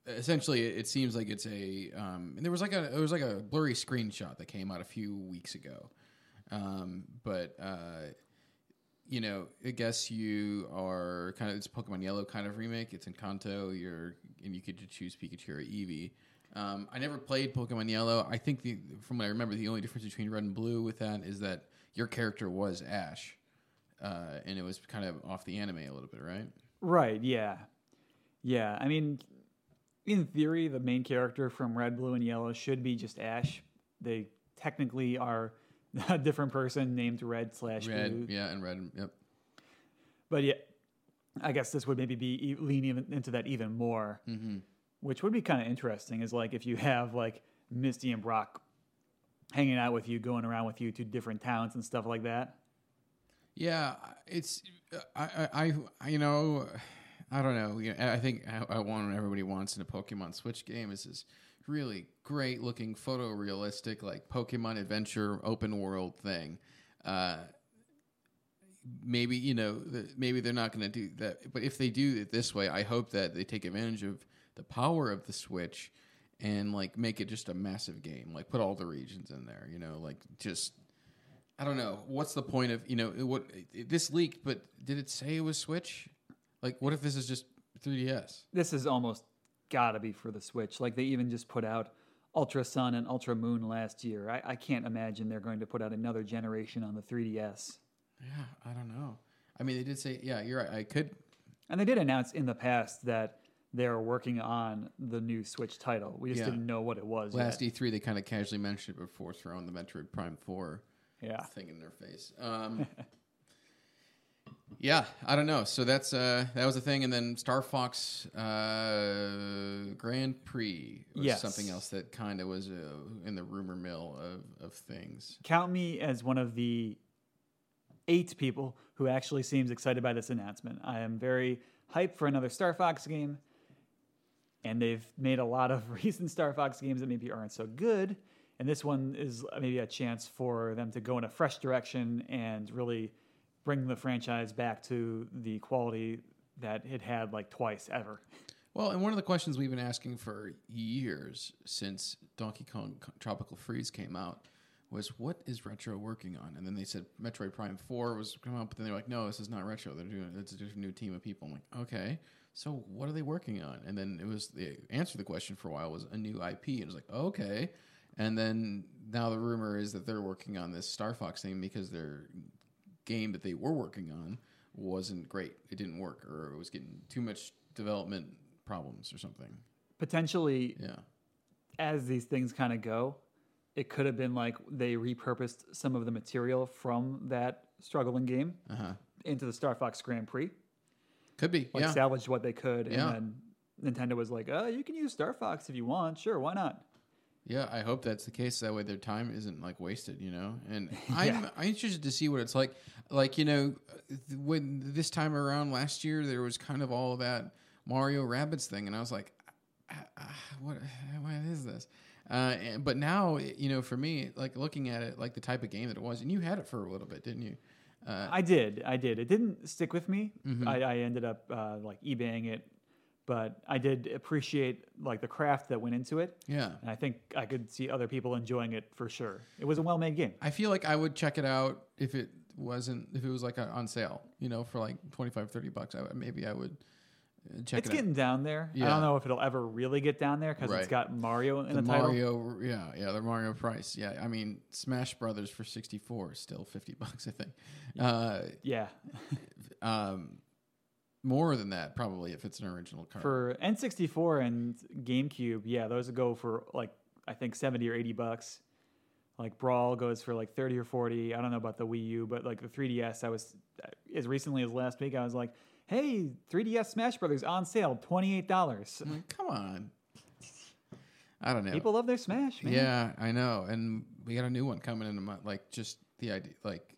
Speaker 2: essentially it seems like it's a um, and there was like a it was like a blurry screenshot that came out a few weeks ago, um, but uh, you know, I guess you are kind of it's Pokemon Yellow kind of remake. It's in Kanto. You're and you could choose Pikachu or Eevee. Um, I never played Pokemon Yellow. I think the from what I remember, the only difference between Red and Blue with that is that your character was Ash, uh, and it was kind of off the anime a little bit, right?
Speaker 1: Right, yeah. Yeah, I mean, in theory, the main character from Red, Blue, and Yellow should be just Ash. They technically are a different person named Red slash
Speaker 2: Red,
Speaker 1: Blue.
Speaker 2: yeah, and Red, yep.
Speaker 1: But yeah, I guess this would maybe be lean even into that even more,
Speaker 2: Mm-hmm.
Speaker 1: which would be kind of interesting. Is like if you have like Misty and Brock hanging out with you, going around with you to different towns and stuff like that.
Speaker 2: Yeah, it's I, I, I, you know, I don't know. You know, I think I, I want what everybody wants in a Pokemon Switch game is this really great looking photorealistic like Pokemon adventure open world thing. Uh, maybe you know maybe they're not going to do that, but if they do it this way, I hope that they take advantage of the power of the Switch and like make it just a massive game. Like put all the regions in there. You know, like just I don't know. What's the point of you know what this leaked? But did it say it was Switch? Like, what if this is just 3DS?
Speaker 1: This is almost got to be for the Switch. Like they even just put out Ultra Sun and Ultra Moon last year. I, I can't imagine they're going to put out another generation on the 3DS.
Speaker 2: Yeah, I don't know. I mean, they did say, yeah, you're right. I could.
Speaker 1: And they did announce in the past that they're working on the new Switch title. We just
Speaker 2: Yeah.
Speaker 1: didn't know what it was.
Speaker 2: Last
Speaker 1: yet.
Speaker 2: E3, they kind of casually mentioned it before throwing the Metroid Prime 4
Speaker 1: yeah.
Speaker 2: thing in their face. Um, yeah, I don't know. So that's uh, that was a thing, and then Star Fox uh, Grand Prix was
Speaker 1: Yes.
Speaker 2: something else that kind of was uh, in the rumor mill of, of things.
Speaker 1: Count me as one of the eight people who actually seems excited by this announcement. I am very hyped for another Star Fox game, and they've made a lot of recent Star Fox games that maybe aren't so good. And this one is maybe a chance for them to go in a fresh direction and really bring the franchise back to the quality that it had like twice ever.
Speaker 2: Well, and one of the questions we've been asking for years since Donkey Kong Tropical Freeze came out was what is Retro working on? And then they said Metroid Prime 4 was coming out, but then they were like, no, this is not Retro. They're doing it's a new team of people. I'm like, okay, so what are they working on? And then it was the answer to the question for a while was a new IP. And it was like, okay. And then now the rumor is that they're working on this Star Fox thing because their game that they were working on wasn't great. It didn't work, or it was getting too much development problems or something.
Speaker 1: Potentially,
Speaker 2: Yeah.
Speaker 1: as these things kind of go, it could have been like they repurposed some of the material from that struggling game
Speaker 2: Uh huh.
Speaker 1: into the Star Fox Grand Prix,
Speaker 2: Could be.
Speaker 1: like
Speaker 2: yeah.
Speaker 1: salvaged what they could,
Speaker 2: Yeah.
Speaker 1: and then Nintendo was like, "Oh, you can use Star Fox if you want. Sure, why not?"
Speaker 2: Yeah, I hope that's the case. That way, their time isn't like wasted, you know. And I'm I'm interested to see what it's like. Like you know, when this time around last year, there was kind of all that Mario Rabbids thing, and I was like, "Ah, ah, what what is this? Uh, and, but now, you know, for me, like looking at it, like the type of game that it was, and you had it for a little bit, didn't you? Uh,
Speaker 1: I did, I did. It didn't stick with me.
Speaker 2: Mm-hmm.
Speaker 1: I, I ended up uh, like eBaying it, but I did appreciate like the craft that went into it,
Speaker 2: yeah.
Speaker 1: and I think I could see other people enjoying it for sure. It was a well-made game.
Speaker 2: I feel like I would check it out if it wasn't if it was like a, on sale, you know, for like 25 30 bucks. I, would- maybe I would uh, check
Speaker 1: It's
Speaker 2: it out.
Speaker 1: It's getting down there. I don't know if it'll ever really get down there because
Speaker 2: Right.
Speaker 1: it's got Mario in
Speaker 2: the
Speaker 1: the, title.
Speaker 2: Mario, yeah, yeah, the Mario price, yeah. I mean, Smash Brothers for sixty four is still fifty bucks, I think. Uh,
Speaker 1: Yeah,
Speaker 2: um, more than that probably if it's an original card.
Speaker 1: for N64 and GameCube, yeah, those would go for like I think seventy or eighty bucks. Like Brawl goes for like thirty or forty. I don't know about the Wii U, but like the 3DS, I was as recently as last week, I was like, "Hey, 3DS Smash Brothers on sale, twenty eight dollars."
Speaker 2: Like, come on. I don't know.
Speaker 1: People love their Smash, man.
Speaker 2: yeah, I know, and we got a new one coming in a month. Like just the idea, like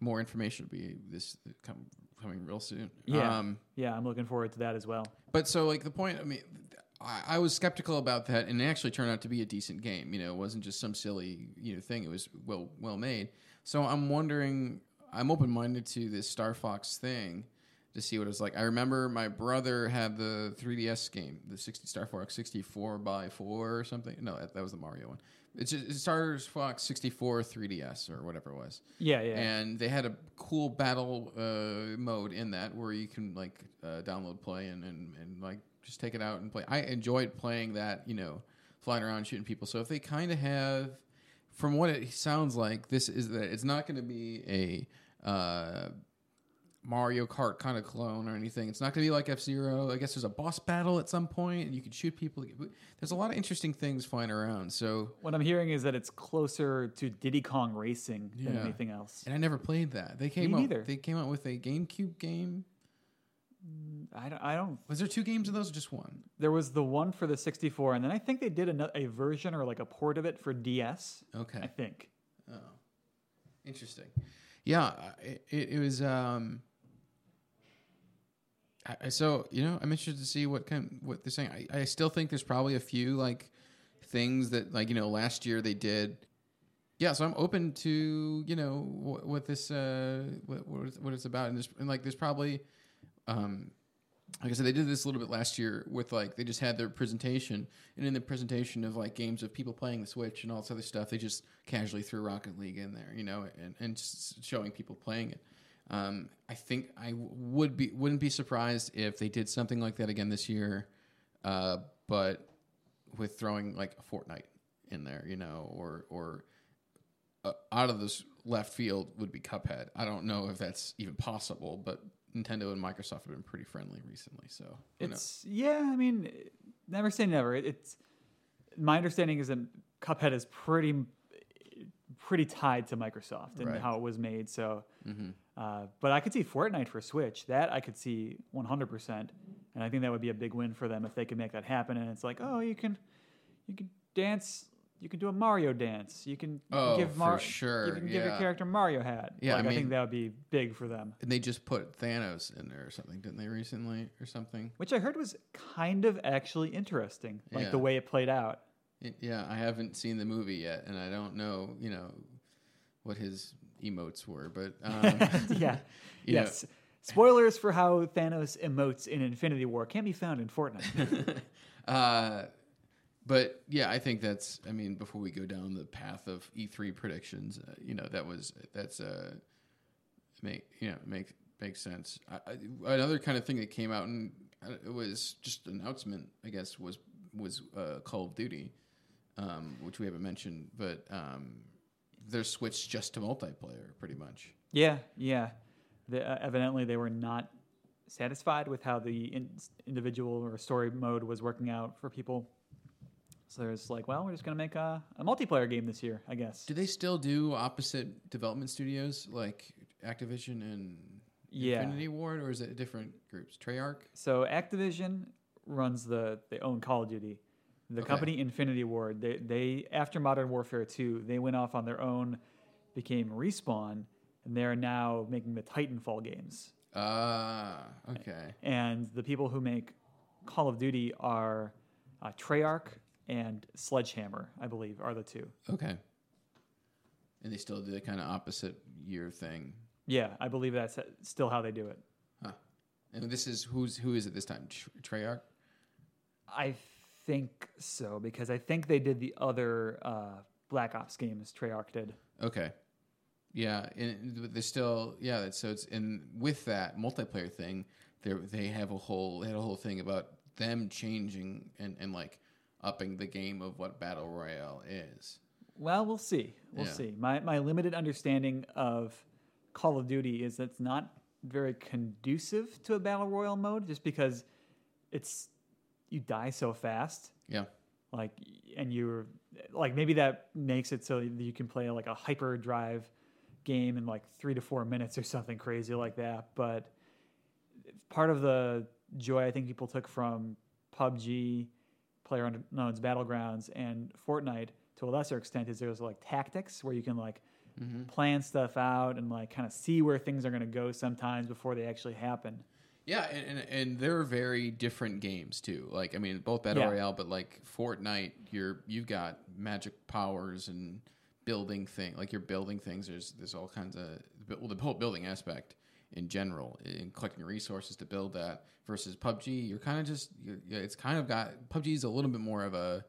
Speaker 2: more information will be this come, coming real soon.
Speaker 1: yeah,
Speaker 2: Um,
Speaker 1: yeah. I'm looking forward to that as well.
Speaker 2: But so, like the point, I mean, I, I was skeptical about that, and it actually turned out to be a decent game. You know, it wasn't just some silly you know thing. It was well well made. So I'm wondering, I'm open minded to this Star Fox thing to see what it's like. I remember my brother had the 3DS game, the 60 Star Fox 64 by four or something. No, that, that was the Mario one. It's just Star Fox 64 3DS or whatever it was.
Speaker 1: Yeah, yeah.
Speaker 2: and they had a cool battle uh, mode in that where you can like uh, download play and, and, and like just take it out and play. I enjoyed playing that you know flying around shooting people. So if they kind of have from what it sounds like this is that it's not going to be a uh, Mario Kart kind of clone or anything. It's not going to be like F Zero. I guess there's a boss battle at some point, and you can shoot people. There's a lot of interesting things flying around. So,
Speaker 1: What I'm hearing is that it's closer to Diddy Kong Racing than
Speaker 2: Yeah.
Speaker 1: anything else.
Speaker 2: and I never played that. They came
Speaker 1: Me
Speaker 2: out.
Speaker 1: neither.
Speaker 2: They came out with a GameCube game.
Speaker 1: I don't, I don't.
Speaker 2: Was there two games of those or just one?
Speaker 1: There was the one for the 64, and then I think they did a, a version or like a port of it for DS.
Speaker 2: Okay.
Speaker 1: I think.
Speaker 2: Oh, interesting. Yeah, it, it, it was. Um, I, so you know, I'm interested to see what kind what they're saying. I, I still think there's probably a few like things that like you know last year they did. Yeah, so I'm open to you know what, what this uh, what what it's, about, and, there's, and like there's probably. Um, like I said, they did this a little bit last year with like they just had their presentation, and in the presentation of like games of people playing the Switch and all this other stuff, they just casually threw Rocket League in there, you know, and and showing people playing it. Um, I think I would be wouldn't be surprised if they did something like that again this year, uh, but with throwing like a Fortnite in there, you know, or or uh, out of this left field would be Cuphead. I don't know if that's even possible, but Nintendo and Microsoft have been pretty friendly recently. So?
Speaker 1: It's yeah. I mean, never say never. It, it's my understanding is that Cuphead is pretty pretty tied to Microsoft and
Speaker 2: Right.
Speaker 1: how it was made. So, uh, but I could see Fortnite for Switch. That I could see 100, percent and I think that would be a big win for them if they could make that happen. And it's like, oh, you can you can dance. You can do a Mario dance. You can
Speaker 2: Oh,
Speaker 1: give
Speaker 2: for
Speaker 1: Mar-
Speaker 2: sure,
Speaker 1: You can give your character Mario hat.
Speaker 2: Yeah,
Speaker 1: like,
Speaker 2: I
Speaker 1: I, think that would be big for them.
Speaker 2: and they just put Thanos in there or something, didn't they recently or something?
Speaker 1: Which I heard was kind of actually interesting, like
Speaker 2: Yeah.
Speaker 1: the way it played out.
Speaker 2: It, yeah, I haven't seen the movie yet, and I don't know, you know, what his emotes were, but um,
Speaker 1: yeah.
Speaker 2: You know-
Speaker 1: yes. Spoilers for how Thanos emotes in Infinity War can be found in Fortnite.
Speaker 2: uh, but yeah, I think that's. I mean, before we go down the path of E3 predictions, uh, you know, that was that's uh, make you know make makes sense. I, I, another kind of thing that came out and uh, it was just an announcement, I guess, was was uh, Call of Duty, um, which we haven't mentioned, but um, they're switched just to multiplayer, pretty much.
Speaker 1: yeah, yeah. The, uh, evidently, they were not satisfied with how the in, individual or story mode was working out for people. So there's like, well, we're just gonna make a, a multiplayer game this year, I guess.
Speaker 2: Do they still do opposite development studios like Activision and
Speaker 1: Yeah.
Speaker 2: Infinity Ward, or is it different groups? Treyarch.
Speaker 1: So Activision runs the they own Call of Duty. The
Speaker 2: Okay.
Speaker 1: company Infinity Ward, they they after Modern Warfare 2, they went off on their own, became Respawn, and they're now making the Titanfall games.
Speaker 2: Ah, okay.
Speaker 1: And the people who make Call of Duty are uh, Treyarch and Sledgehammer, I believe, are the two.
Speaker 2: Okay. And they still do the kind of opposite year thing.
Speaker 1: Yeah, I believe that's still how they do it.
Speaker 2: Huh. And this is who's who is it this time? Treyarch.
Speaker 1: I think so because I think they did the other uh, Black Ops games Treyarch did.
Speaker 2: Okay. Yeah, and still yeah. That's, so it's and with that multiplayer thing, they they have a whole they had a whole thing about them changing and and like upping the game of what battle royale is.
Speaker 1: Well, we'll see. We'll
Speaker 2: Yeah.
Speaker 1: see. My my limited understanding of Call of Duty is that it's not very conducive to a battle royale mode, just because it's you die so fast.
Speaker 2: Yeah.
Speaker 1: Like, and you're like maybe that makes it so you can play like a hyper drive game in like three to four minutes or something crazy like that. But part of the joy I think people took from PUBG, PlayerUnknown's Battlegrounds, and Fortnite to a lesser extent is there's like tactics where you can like mm-hmm. plan stuff out and like kind of see where things are going to go sometimes before they actually happen.
Speaker 2: Yeah, and, and, and they're very different games too. Like I mean, both battle
Speaker 1: Yeah.
Speaker 2: royale, but like Fortnite, you're you've got magic powers and building thing. Like you're building things. There's there's all kinds of well, the whole building aspect in general, in collecting resources to build that. Versus PUBG, you're kind of just you're, it's kind of got PUBG is a little bit more of a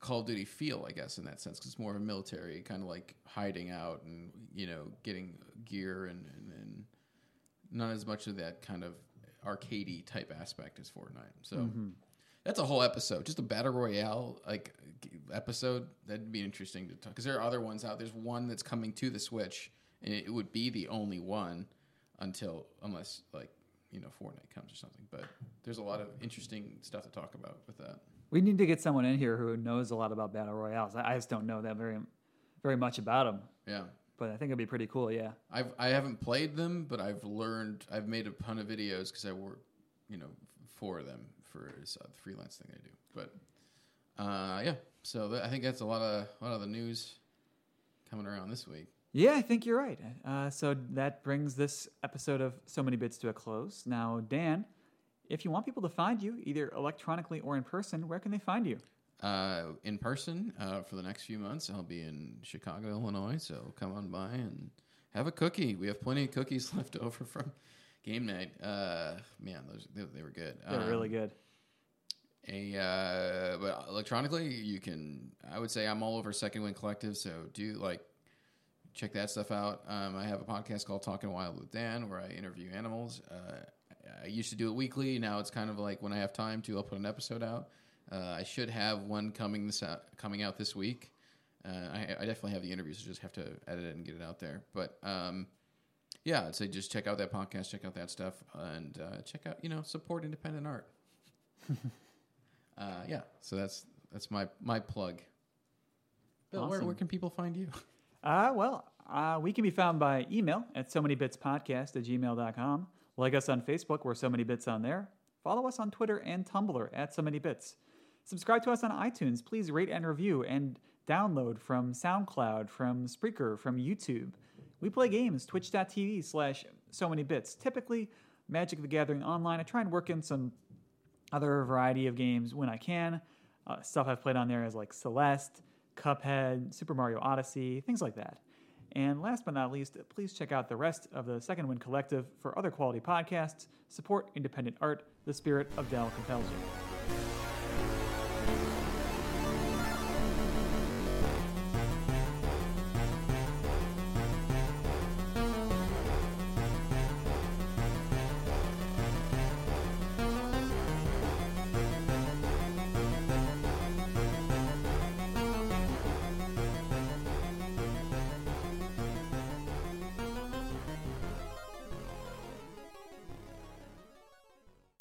Speaker 2: Call of Duty feel, I guess, in that sense, because it's more of a military kind of like hiding out and you know getting gear and, and, and not as much of that kind of arcadey type aspect as Fortnite. So mm-hmm. that's a whole episode, just a battle royale like episode. That'd be interesting to talk because there are other ones out. There's one that's coming to the Switch, and it would be the only one until unless like you know Fortnite comes or something. But there's a lot of interesting stuff to talk about with that.
Speaker 1: We need to get someone in here who knows a lot about battle royales. I I just don't know that very, very much about them.
Speaker 2: Yeah.
Speaker 1: But I think it'd be pretty cool. Yeah.
Speaker 2: I've I haven't played them, but I've learned. I've made a ton of videos because I work, you know, for them for this uh, freelance thing I do. But uh, yeah, so th- I think that's a lot of a lot of the news coming around this week.
Speaker 1: Yeah, I think you're right. Uh, so that brings this episode of So Many Bits to a close. Now, Dan, if you want people to find you, either electronically or in person, where can they find you?
Speaker 2: Uh, in person uh, for the next few months, I'll be in Chicago, Illinois. So come on by and have a cookie. We have plenty of cookies left over from game night. Uh, man, those they, they were good.
Speaker 1: They're
Speaker 2: Um,
Speaker 1: really good.
Speaker 2: A uh, but electronically, you can. I would say I'm all over Second Wind Collective, so do like check that stuff out. Um, I have a podcast called Talking Wild with Dan, where I interview animals. Uh, I used to do it weekly. Now it's kind of like when I have time to, I'll put an episode out. Uh, I should have one coming this out, coming out this week. Uh, I, I definitely have the interviews. So just have to edit it and get it out there. But um, yeah, I'd say just check out that podcast, check out that stuff, and uh, check out you know support independent art. uh, yeah, so that's that's my my plug. Bill, where,
Speaker 1: Awesome.
Speaker 2: where can people find you?
Speaker 1: Uh, well, uh, we can be found by email at so many bits podcast at gmail.com. Like us on Facebook, we're so many bits on there. Follow us on Twitter and Tumblr at so many bits. Subscribe to us on iTunes. Please rate and review and download from SoundCloud, from Spreaker, from YouTube. We play games, twitch.tv slash so many bits. Typically, Magic the Gathering Online. I try and work in some other variety of games when I can. Uh, stuff I've played on there is like Celeste, Cuphead, Super Mario Odyssey, things like that. And last but not least, please check out the rest of the Second Wind Collective for other quality podcasts. Support independent art. The spirit of Dell compels you.